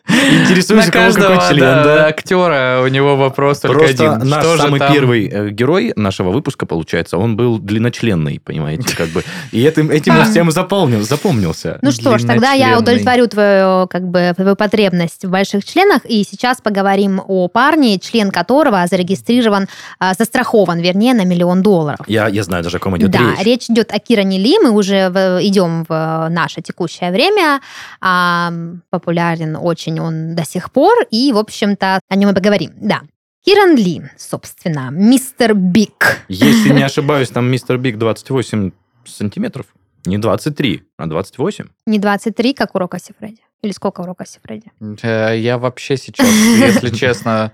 C: У кого
B: каждого
C: какой член,
B: да,
C: да?
B: актера у него вопрос только
C: Просто
B: один.
C: наш
B: Что же
C: самый
B: там?
C: первый э, герой нашего выпуска, получается, он был длинночленный, понимаете, как бы. И этим, этим он всем запомнил, запомнился.
A: Ну что ж, тогда я удовлетворю твою, как бы, твою потребность в больших членах, и сейчас поговорим о парне, член которого зарегистрирован, а, застрахован, вернее, на миллион долларов.
C: Я, я знаю даже, о ком идет
A: да,
C: речь.
A: речь идет о Киране Ли. Мы уже в- идем в наше текущее время. А, популярен очень он до сих пор. И, в общем-то, о нем и поговорим. Да. Киран Ли, собственно, мистер Биг.
C: Если не ошибаюсь, там мистер Биг 28 сантиметров. Не 23, а 28.
A: Не 23, как у Рока Сифреди. Или сколько у Рока Сифреди?
B: Э, Я вообще сейчас, если честно,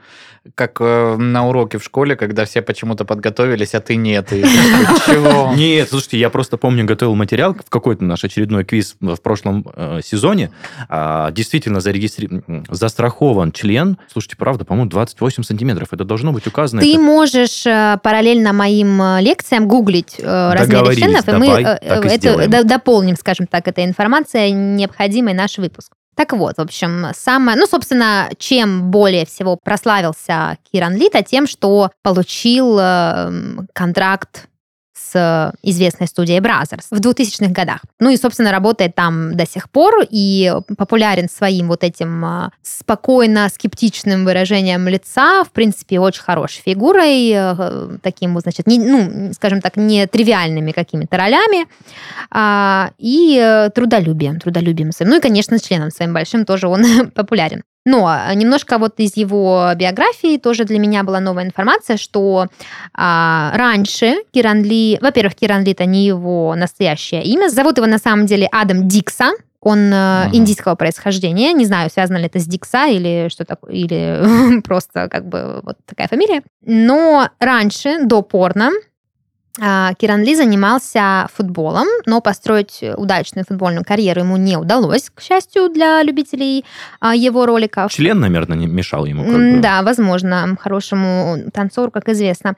B: как э, на уроке в школе, когда все почему-то подготовились, а ты нет. И Чего?
C: Нет, слушайте, я просто помню, готовил материал в какой-то наш очередной квиз в прошлом э, сезоне. А, действительно зарегистрирован, застрахован член. Слушайте, правда, по-моему, 28 сантиметров. Это должно быть указано.
A: Ты
C: это-
A: можешь э, параллельно моим лекциям гуглить э, размеры членов, и мы э, это дополним, скажем так, этой информацией, необходимой наш выпуск. Так вот, в общем, самое... Ну, собственно, чем более всего прославился Киран Лита, тем, что получил э, контракт с известной студией Brothers в 2000-х годах. Ну и, собственно, работает там до сих пор и популярен своим вот этим а, спокойно скептичным выражением лица, в принципе, очень хорошей фигурой, э, таким вот, значит, не, ну, скажем так, не тривиальными какими-то ролями, а, и э, трудолюбием, трудолюбием своим. Ну и, конечно, членом своим большим тоже он популярен. Но а, немножко вот из его биографии тоже для меня была новая информация, что а, раньше Киран Ли, во-первых, Киран Ли это не его настоящее имя, зовут его на самом деле Адам Дикса, он э,
B: Мгм.
A: индийского происхождения, не знаю, связано ли это с Дикса или что такое, или просто как бы вот такая фамилия. Но раньше, до порно, Киран Ли занимался футболом, но построить удачную футбольную карьеру ему не удалось, к счастью, для любителей а, его роликов.
C: Член, наверное, не мешал ему. как бы.
A: Да, возможно, хорошему танцору, как известно.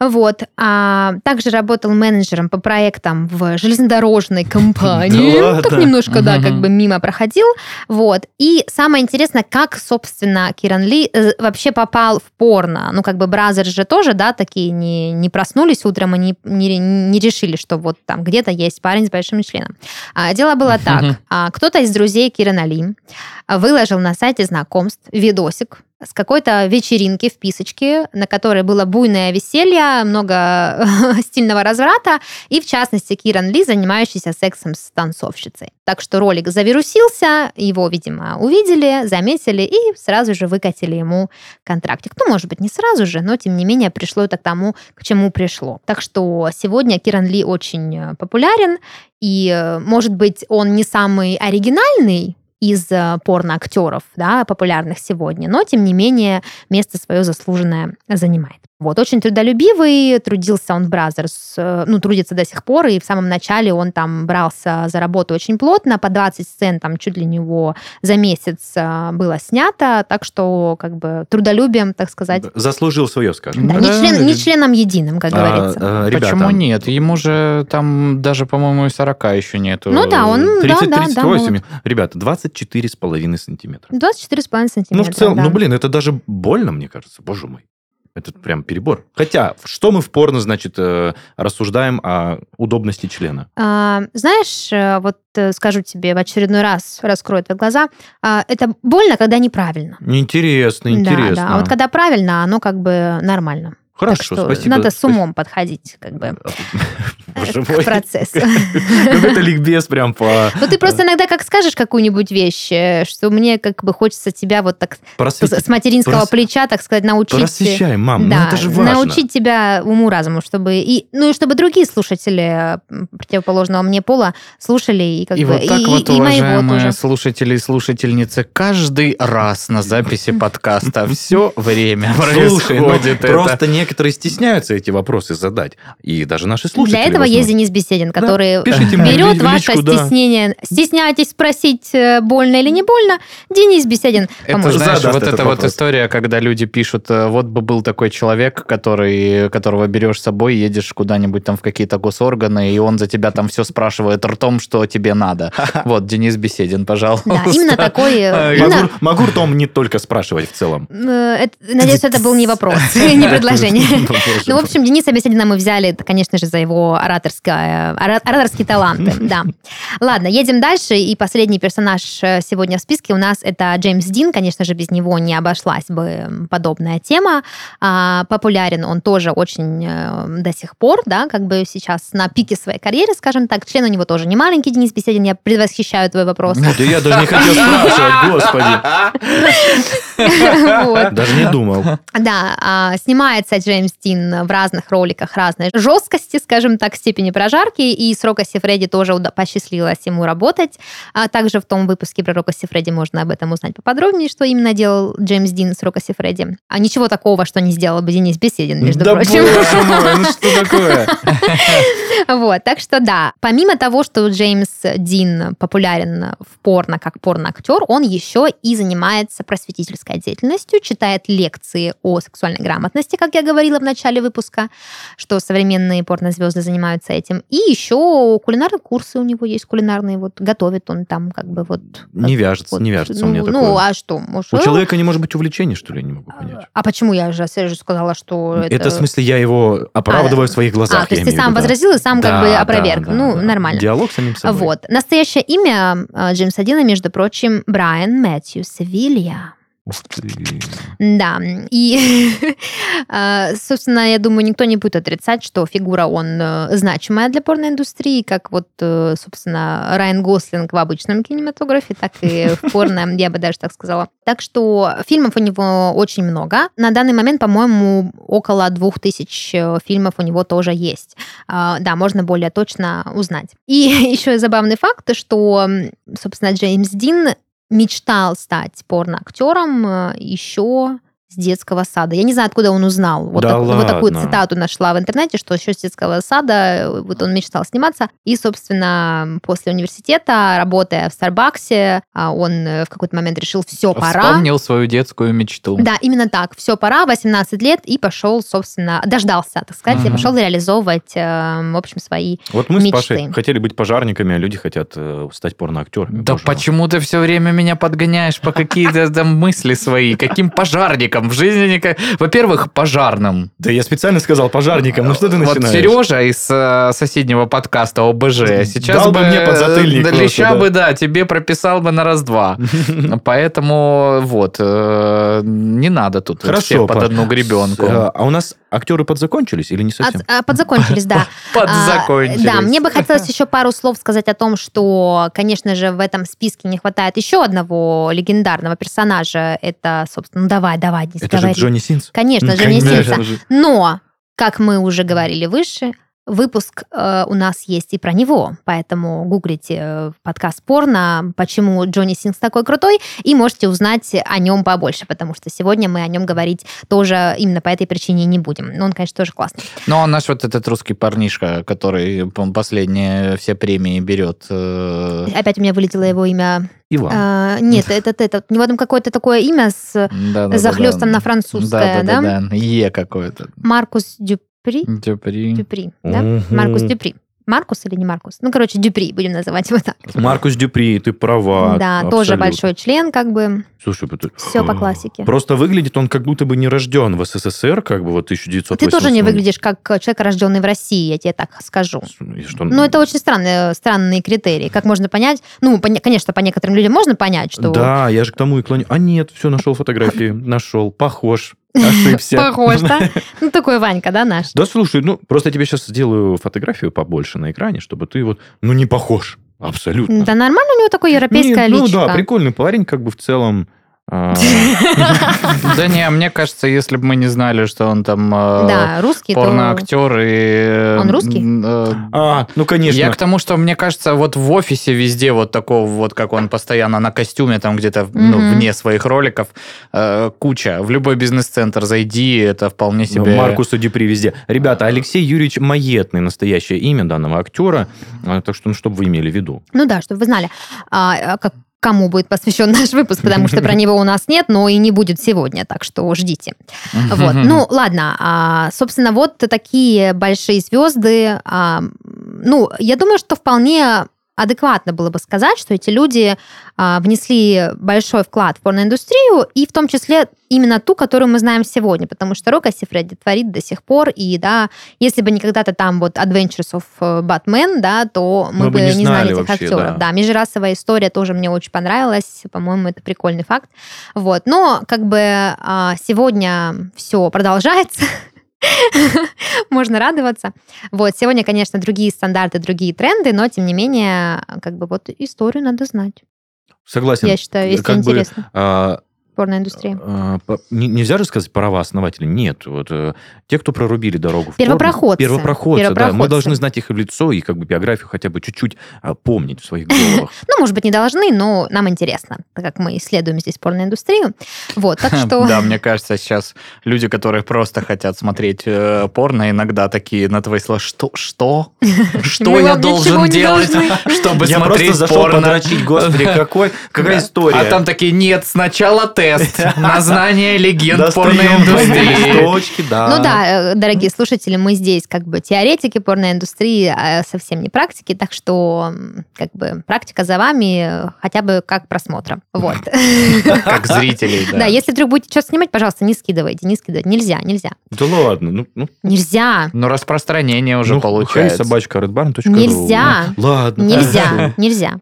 A: Вот. А, также работал менеджером по проектам в железнодорожной компании.
C: Ладно?
A: Как немножко, да, как бы мимо проходил. Вот. И самое интересное, как, собственно, Киран Ли э, вообще попал в порно. Ну, как бы Бразер же тоже, да, такие не, не проснулись утром и не, не, не решили, что вот там где-то есть парень с большим членом. А, дело было так. А, кто-то из друзей Кирана Ли выложил на сайте знакомств видосик с какой-то вечеринки в Писочке, на которой было буйное веселье, много стильного разврата, и, в частности, Киран Ли, занимающийся сексом с танцовщицей. Так что ролик завирусился, его, видимо, увидели, заметили и сразу же выкатили ему контрактик. Ну, может быть, не сразу же, но, тем не менее, пришло это к тому, к чему пришло. Так что сегодня Киран Ли очень э, популярен, и, э, может быть, он не самый оригинальный, из э, порноактеров, да, популярных сегодня, но, тем не менее, место свое заслуженное занимает. Вот, очень трудолюбивый, трудился он в Brazzers, э, ну, трудится до сих пор, и в самом начале он там брался за работу очень плотно, по 20 сцен там чуть ли не за месяц э, было снято, так что как бы трудолюбием, так сказать.
C: Заслужил свое, скажем.
A: Да,
B: Да.
A: не, член, не членом единым, как
C: А,
A: говорится.
C: э, ребята,
B: Почему нет? Ему же там даже, по-моему, и 40 еще нету.
A: Ну да, он, да, да, да,
C: 30-38. Ребята, 24,5 сантиметра.
A: 24,5 сантиметра.
C: Ну, в целом,
A: да.
C: ну, блин, это даже больно, мне кажется, боже мой. Это прям перебор. Хотя, что мы в порно, значит, э, рассуждаем о удобности члена?
A: А, знаешь, э, вот э, скажу тебе в очередной раз, раскрою твои глаза, а, это больно, когда неправильно.
C: Интересно,
A: Да,
C: интересно.
A: да. А вот когда правильно, оно как бы нормально.
C: Хорошо,
A: Так что
C: спасибо.
A: Надо с
C: Спасибо.
A: умом подходить как бы к процессу.
C: Какой-то ликбез прям по...
A: Ну, ты просто иногда как скажешь какую-нибудь вещь, э, что мне как бы хочется тебя вот так с материнского плеча, так сказать, научить.
C: Просвещай, мам, ну это же важно.
A: научить тебя уму-разуму, чтобы и ну и чтобы другие слушатели противоположного мне пола слушали и как
B: И
A: бы
B: вот так
A: и,
B: вот,
A: и моего
B: уважаемые слушатели и слушательницы, каждый раз на записи подкаста все время
C: ну,
B: происходит это.
C: просто некоторые стесняются эти вопросы задать. И даже наши слушатели.
A: Для этого есть. Денис Беседин,
C: Да,
A: который
C: пишите мне в
A: берет ваше
C: личку, да.
A: стеснение. Стесняетесь спросить, э, больно или не больно? Денис Беседин
B: Это,
A: поможет.
B: знаешь,
C: Задаст
B: вот эта вот история, когда люди пишут, э, вот бы был такой человек, который, которого берешь с собой, едешь куда-нибудь там в какие-то госорганы, и он за тебя там все спрашивает ртом, что тебе надо. Вот, Денис Беседин, пожалуйста.
A: Да, именно такой... э, именно-
C: Могу, ртом не только спрашивать в целом.
A: Э, Надеюсь, это был не вопрос, не предложение. Ну, в общем, Дениса Беседина мы взяли, конечно же, за его ораторское, ора- ораторские таланты, да. Ладно, едем дальше, и последний персонаж э, сегодня в списке у нас это Джеймс Дин, конечно же, без него не обошлась бы подобная тема. А, Популярен он тоже очень э, до сих пор, да, как бы сейчас на пике своей карьеры, скажем так. Член у него тоже не маленький, Денис Беседин, я предвосхищаю твой вопрос.
C: Да я даже не хотел спрашивать, господи. Даже не думал.
A: Да, а, снимается Джеймс Дин в разных роликах разной жесткости, скажем так, степени прожарки, и с Рокоси Фредди тоже посчастливилось ему работать. А также в том выпуске про Рокоси Фредди можно об этом узнать поподробнее, что именно делал Джеймс Дин с Рокоси Фредди. А ничего такого, что не сделал бы Денис Беседин, между
C: да
A: прочим.
C: боже мой, ну что такое?
A: Вот, так что да, помимо того, что Джеймс Дин популярен в порно как порно-актер, он еще и занимается просветительской деятельностью, читает лекции о сексуальной грамотности, как я говорила в начале выпуска, что современные порнозвезды занимаются этим. И еще кулинарные курсы у него есть, кулинарные, вот готовит он там как бы вот...
C: Не
A: как-
C: вяжется,
A: вот,
C: не вяжется у
A: ну,
C: меня
A: Ну,
C: такое.
A: а что? Может,
C: У человека не может быть увлечений, что ли, я не могу понять.
A: А почему я же, я же сказала, что это...
C: Это в смысле я его оправдываю в своих глазах.
A: А, то есть ты сам
C: виду, да.
A: возразил и сам как
C: Да,
A: бы
C: да,
A: опроверг.
C: да,
A: ну,
C: да.
A: нормально.
C: Диалог с самим собой.
A: Вот. Настоящее имя э, Джеймса Дина, между прочим, Брайан Мэтью Севилья.
C: Ух ты.
A: Да, и, э, собственно, я думаю, никто не будет отрицать, что фигура он э, значимая для порноиндустрии, как вот, э, собственно, Райан Гослинг в обычном кинематографе, так и в порно, я бы даже так сказала. Так что фильмов у него очень много. На данный момент, по-моему, около двух тысяч э, фильмов у него тоже есть. А, Да, можно более точно узнать. И еще забавный факт, что, собственно, Джеймс Дин мечтал стать порноактером э, еще с детского сада. Я не знаю, откуда он узнал. Вот,
C: Да
A: так- вот такую
C: ладно?
A: цитату нашла в интернете, что еще с детского сада э, вот он мечтал сниматься. И, собственно, после университета, работая в Старбаксе, он э, в какой-то момент решил, все, пора.
B: Вспомнил свою детскую мечту.
A: Да, именно так. Все, пора, 18 лет, и пошел, собственно, дождался, так сказать, и
B: Мгм.
A: пошел реализовывать, э, в общем, свои...
C: Вот мы с
A: Мечты.
C: Пашей хотели быть пожарниками, а люди хотят стать порноактерами.
B: Да
C: мой.
B: почему ты все время меня подгоняешь по какие-то мысли свои? Каким пожарником? В жизни никак... Во-первых, пожарным.
C: Да я специально сказал пожарникам, ну что ты
B: Вот
C: начинаешь?
B: Сережа из э, соседнего подкаста ОБЖ сейчас
C: Дал бы мне подзатыльник
B: э,
C: просто,
B: леща
C: да.
B: бы, да, тебе прописал бы на раз-два. Поэтому вот, э, не надо тут вот
C: Хорошо,
B: всех под одну гребенку.
C: А у нас актеры подзакончились или не совсем?
A: От- а, подзакончились, да.
B: Подзакончились.
A: А, Да, мне бы хотелось еще пару слов сказать о том, что, конечно же, в этом списке не хватает еще одного легендарного персонажа. Это, собственно, ну давай, давай, не
C: Это же. Джонни Синс.
A: Конечно,
C: Ну,
A: Джонни
C: конечно
A: Синса.
C: же.
A: Но, как мы уже говорили выше, выпуск э, у нас есть и про него, поэтому гуглите э, подкаст порно, почему Джонни Сингс такой крутой, и можете узнать о нем побольше, потому что сегодня мы о нем говорить тоже именно по этой причине не будем. Но он, конечно, тоже классный.
B: Ну, он наш вот этот русский парнишка, который, по последние все премии берет. э,
A: Опять у меня вылетело его имя.
C: Иван.
A: А, нет, этот, этот, у него там какое-то такое имя с
B: да-да-да-да.
A: захлестом на французское, да?
B: Да-да-да, Е какое-то.
A: Маркус Дюпри.
B: Дюпри.
A: Дюпри, да?
C: Мгм.
A: Маркус Дюпри. Маркус или не Маркус? Ну, короче, Дюпри, будем называть его так.
C: Маркус Дюпри, ты права.
A: да, тоже
C: абсолютно.
A: большой член, как бы.
C: Слушай, это-
A: Все по классике.
C: Просто выглядит он как будто бы не рожден в СССР, как бы вот 1980
A: Ты тоже не выглядишь как человек, рожденный в России, я тебе так скажу.
C: И что-
A: Ну, это очень странные, странные критерии. Как можно понять? Ну, поня- конечно, по некоторым людям можно понять, что
C: Да, я же к тому и клоню. А нет, все, нашел фотографии, нашел, похож, ошибся.
A: похож, да? Ну, такой Ванька, да, наш?
C: Да слушай, ну просто я тебе сейчас сделаю фотографию побольше на экране, чтобы ты вот, ну не похож, абсолютно.
A: Да нормально у него такое европейское
C: Не, ну
A: личико.
C: да, прикольный парень, как бы в целом. А,
B: Да не, мне кажется, если бы мы не знали, что он там
A: то...
B: порноактер и...
A: Он русский?
B: э,
C: А, ну конечно.
B: Я к тому, что мне кажется, вот в офисе везде вот такого вот, как он постоянно на костюме, там где-то ну, вне своих роликов, куча. В любой бизнес-центр зайди, это вполне
C: Ну,
B: себе...
C: Маркуса Дюпри везде. Ребята, Алексей Юрьевич Маетный, настоящее имя данного актера. А, Так что, ну, чтобы вы имели в виду.
A: Ну да, чтобы вы знали, а, а как- кому будет посвящен наш выпуск, потому что про него у нас нет, но и не будет сегодня, так что ждите. Вот. Ну, ладно. а, собственно, вот такие большие звезды. а, ну, я думаю, что вполне адекватно было бы сказать, что эти люди а, внесли большой вклад в порноиндустрию, и в том числе именно ту, которую мы знаем сегодня, потому что Рокко Сифредди творит до сих пор, и да, если бы не когда-то там вот Adventures of э, Batman, да, то мы,
C: Мы бы не
A: не
C: знали
A: знали этих
C: вообще,
A: актеров.
C: да.
A: Да, межрасовая история тоже мне очень понравилась, по-моему, это прикольный факт. Вот, но как бы а, сегодня все продолжается. Можно радоваться. Вот, сегодня, конечно, другие стандарты, другие тренды, но, тем не менее, как бы вот историю надо знать.
C: Согласен.
A: Я считаю, если
C: Как бы,
A: интересно. Порноиндустрия.
C: а, по- не- нельзя же сказать права-основатели. Нет. Вот, э, те, кто прорубили дорогу в порно-
A: Первопроходцы.
C: Первопроходцы, да. Мы
A: Первопроходцы.
C: должны знать их в лицо и как бы биографию хотя бы чуть-чуть а, помнить в своих головах.
A: Ну, может быть, не должны, но нам интересно, так как мы исследуем здесь порноиндустрию. Вот, так что...
B: Да, мне кажется, сейчас люди, которые просто хотят смотреть э, порно, иногда такие на твои слова, что, что? Что я должен делать,
A: должны».
B: чтобы
C: Я
B: смотреть
C: просто зашел
B: порно?
C: подрочить, господи, какой, какая история.
B: А там такие, нет, сначала тест на знание легенд порноиндустрии.
C: да.
A: Ну да, э, дорогие слушатели, мы здесь как бы теоретики порноиндустрии, а совсем не практики, так что как бы практика за вами хотя бы как просмотра. Вот.
B: Как зрителей,
A: Да, если вдруг будете что-то снимать, пожалуйста, не скидывайте, не скидывайте. Нельзя, нельзя.
C: Да ладно, ну, ну,
A: Нельзя.
B: Но распространение уже
C: ну,
B: получается.
C: Собачка, redbarn.ru.
A: Нельзя.
C: Ну, Ладно.
A: Нельзя, нельзя.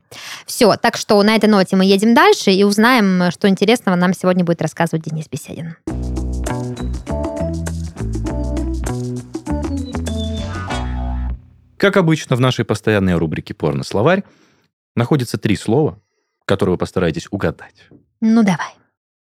A: Все, так что на этой ноте мы едем дальше и узнаем, что интересного нам сегодня будет рассказывать Денис Беседин.
C: Как обычно в нашей постоянной рубрике «Порно-словарь» находится три слова, которые вы постараетесь угадать.
A: Ну, давай.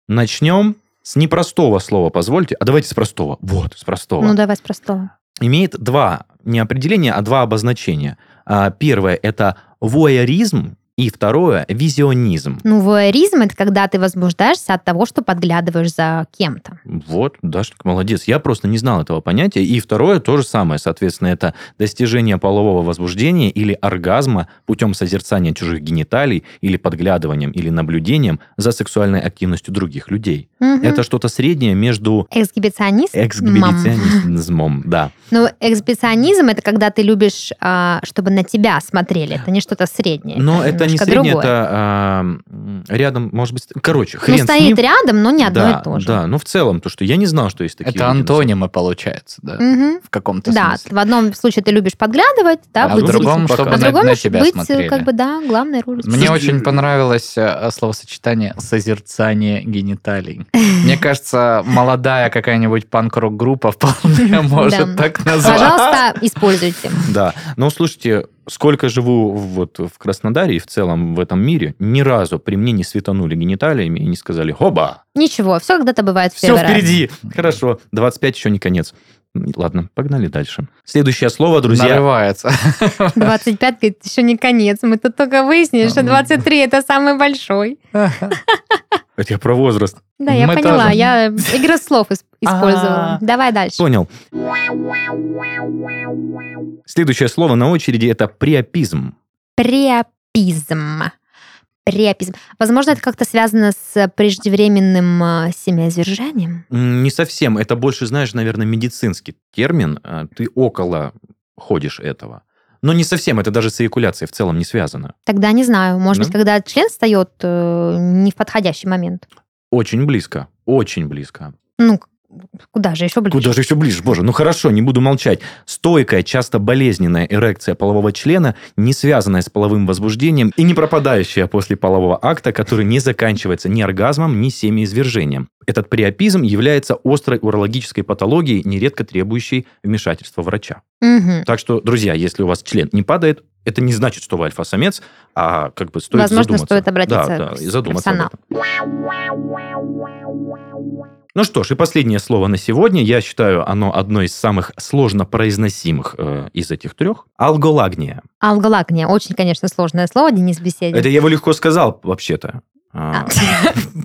C: Начнем с непростого слова, позвольте. А давайте с простого. Вот, с простого.
A: Ну, давай с простого.
C: Имеет два, не определения, а два обозначения. А, Первое – это воеризм, и второе – визионизм.
A: Ну, вуайеризм – это когда ты возбуждаешься от того, что подглядываешь за кем-то.
C: Вот, Дашка, молодец. Я просто не знал этого понятия. И второе то же самое, соответственно, это достижение полового возбуждения или оргазма путем созерцания чужих гениталий или подглядыванием или наблюдением за сексуальной активностью других людей.
A: Мгм.
C: Это что-то среднее между
A: Эксгибиционист?
C: эксгибиционизмом, да.
A: Ну, эксгибиционизм – это когда ты любишь, а, чтобы на тебя смотрели. Это не что-то среднее.
C: Но это не
A: немножко
C: среднее,
A: другое.
C: это а, м, рядом, может быть, короче, хрен
A: Ну,
C: с
A: стоит
C: ним.
A: рядом, но не одно
C: да,
A: и то же.
C: Да, но в целом, то, что я не знал, что есть такие
B: Это
C: люди,
B: антонимы, получается, да,
A: Мгм.
B: в каком-то
A: Да,
B: смысле.
A: в одном случае ты любишь подглядывать, да,
B: А
C: в
A: быть
C: другом,
A: зрителем.
C: чтобы
A: а в
C: на-
A: другом
B: на тебя
A: быть,
B: смотрели.
A: как бы, да, главной ролью.
B: Мне очень понравилось э, словосочетание «созерцание гениталий». Мне кажется, молодая какая-нибудь панк-рок группа вполне может
A: Да.
B: так назвать.
A: Пожалуйста, используйте.
C: Да, но слушайте, сколько живу вот в Краснодаре и в целом в этом мире, ни разу при мне не светанули гениталиями и не сказали «Хоба!»
A: Ничего, все когда-то бывает в
C: Все
A: первый раз.
C: впереди. Хорошо, 25 еще не конец. Ладно, погнали дальше. Следующее слово, друзья.
B: Нарывается.
A: 25 говорит, еще не конец. Мы тут только выяснили, что 23 это самый большой.
C: Это я про возраст.
A: Да, я
B: Мы
A: поняла.
B: тоже.
A: Я игры слов ис- использовала.
C: А.
A: Давай дальше.
C: Понял. Следующее слово на очереди это приопизм.
A: Приопизм. Приопизм. Возможно, это как-то связано с преждевременным э, семяизвержением?
C: Не совсем. Это больше, знаешь, наверное, медицинский термин. А, Ты около ходишь этого. Но не совсем. Это даже с эякуляцией в целом не связано.
A: Тогда не знаю. Может
C: Да?
A: быть, когда член встает э, не в подходящий момент.
C: Очень близко. Очень близко.
A: Ну, куда же еще ближе?
C: Куда же еще ближе? Боже, ну хорошо, не буду молчать. Стойкая, часто болезненная эрекция полового члена, не связанная с половым возбуждением и не пропадающая после полового акта, который не заканчивается ни оргазмом, ни семяизвержением. Этот приопизм является острой урологической патологией, нередко требующей вмешательства врача.
A: Мгм.
C: Так что, друзья, если у вас член не падает, это не значит, что вы альфа-самец, а как бы стоит
A: Возможно,
C: задуматься.
A: стоит обратиться
C: да, да,
A: к
C: и задуматься об этом. Ну что ж, и последнее слово на сегодня. Я считаю, оно одно из самых сложно произносимых э, из этих трех. Алголагния.
A: Алголагния. Очень, конечно, сложное слово, Денис Беседин.
C: Это я его легко сказал, вообще-то. А,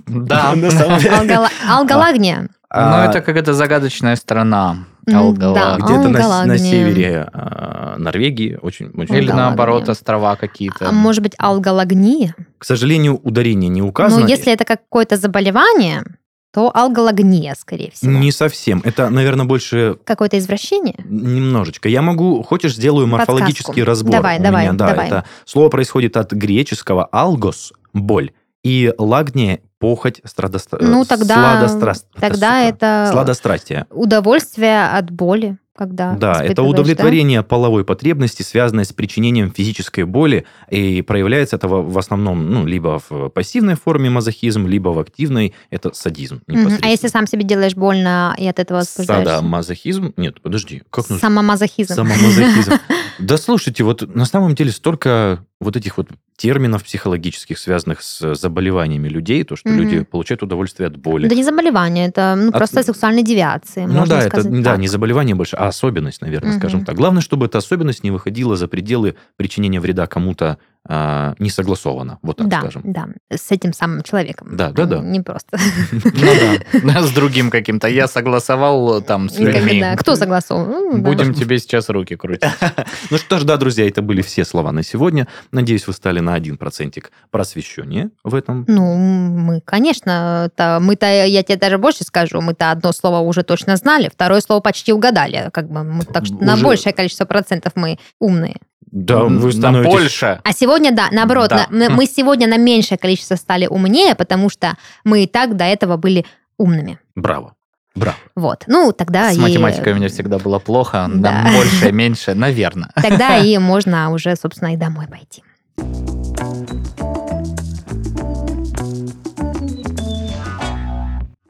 B: Да.
C: на самом деле.
A: Алгала- Алголагния.
B: Но
C: А,
B: это какая-то загадочная страна. Алгала.
A: да.
C: где-то на, севере а, Норвегии. Очень, очень
B: Или наоборот, острова какие-то.
A: А может быть, алгологния?
C: К сожалению, ударение не указано.
A: Ну, если это какое-то заболевание, то алгологния, скорее всего.
C: Не совсем. Это, наверное, больше
A: Какое-то извращение?
C: Немножечко. Я могу, хочешь, сделаю морфологический
A: Подсказку.
C: разбор.
A: Давай, давай,
C: меня. Да,
A: давай.
C: это слово происходит от греческого алгос боль и лагния похоть страдоста...
A: Ну, тогда-
C: сладостраст-
A: Тогда
C: сука.
A: это
C: сладострастие.
A: удовольствие от боли, когда
C: Да, это удовлетворение половой потребности, связанное с причинением физической боли, и проявляется это в основном ну, либо в пассивной форме мазохизм, либо в активной это садизм.
A: да? А если сам себе делаешь больно и от этого возбуждаешься?
C: Садомазохизм? Нет, подожди. Как нужно?
A: Самомазохизм.
C: Самомазохизм. Да слушайте, вот на самом деле столько вот этих вот терминов психологических, связанных с заболеваниями людей, то, что
A: Мгм.
C: люди получают удовольствие от боли.
A: Да не заболевание, это ну,
C: От-
A: просто сексуальные девиации,
C: ну
A: можно
C: да, это
A: сказать
C: да,
A: так.
C: не заболевание больше, а особенность, наверное,
A: Мгм.
C: скажем так. Главное, чтобы эта особенность не выходила за пределы причинения вреда кому-то а, не согласовано, вот так
A: да,
C: скажем.
A: да, с этим самым человеком.
C: Да, да, да.
A: Не просто.
B: Ну да. С другим каким-то. Я согласовал там с людьми.
A: Кто согласовал? Ну.
B: Будем тебе сейчас руки крутить.
C: Ну что ж, да, друзья, это были все слова на сегодня. Надеюсь, вы стали на один процентик просвещеннее в этом.
A: Ну, мы, конечно, мы-то, я тебе даже больше скажу, мы-то одно слово уже точно знали, второе слово почти угадали. Как бы мы, так что на большее количество процентов мы умные.
C: Да, вы
B: На
C: становитесь...
B: больше.
A: А сегодня, да, наоборот,
B: Да.
A: на- мы сегодня на меньшее количество стали умнее, потому что мы и так до этого были умными.
C: Браво. Браво.
A: Вот. Ну, тогда
B: С
A: и...
B: математикой у меня всегда было плохо.
A: Да.
B: Да, больше, меньше, наверное.
A: Тогда и можно уже, собственно, и домой пойти.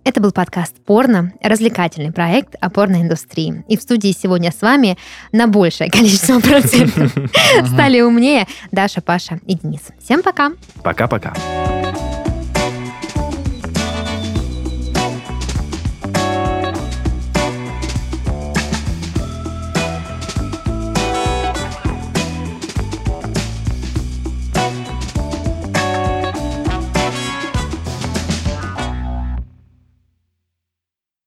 A: Это был подкаст «Порно», развлекательный проект о порноиндустрии. И в студии сегодня с вами на большее количество процентов стали умнее Даша, Паша и Денис. Всем пока!
C: Пока-пока.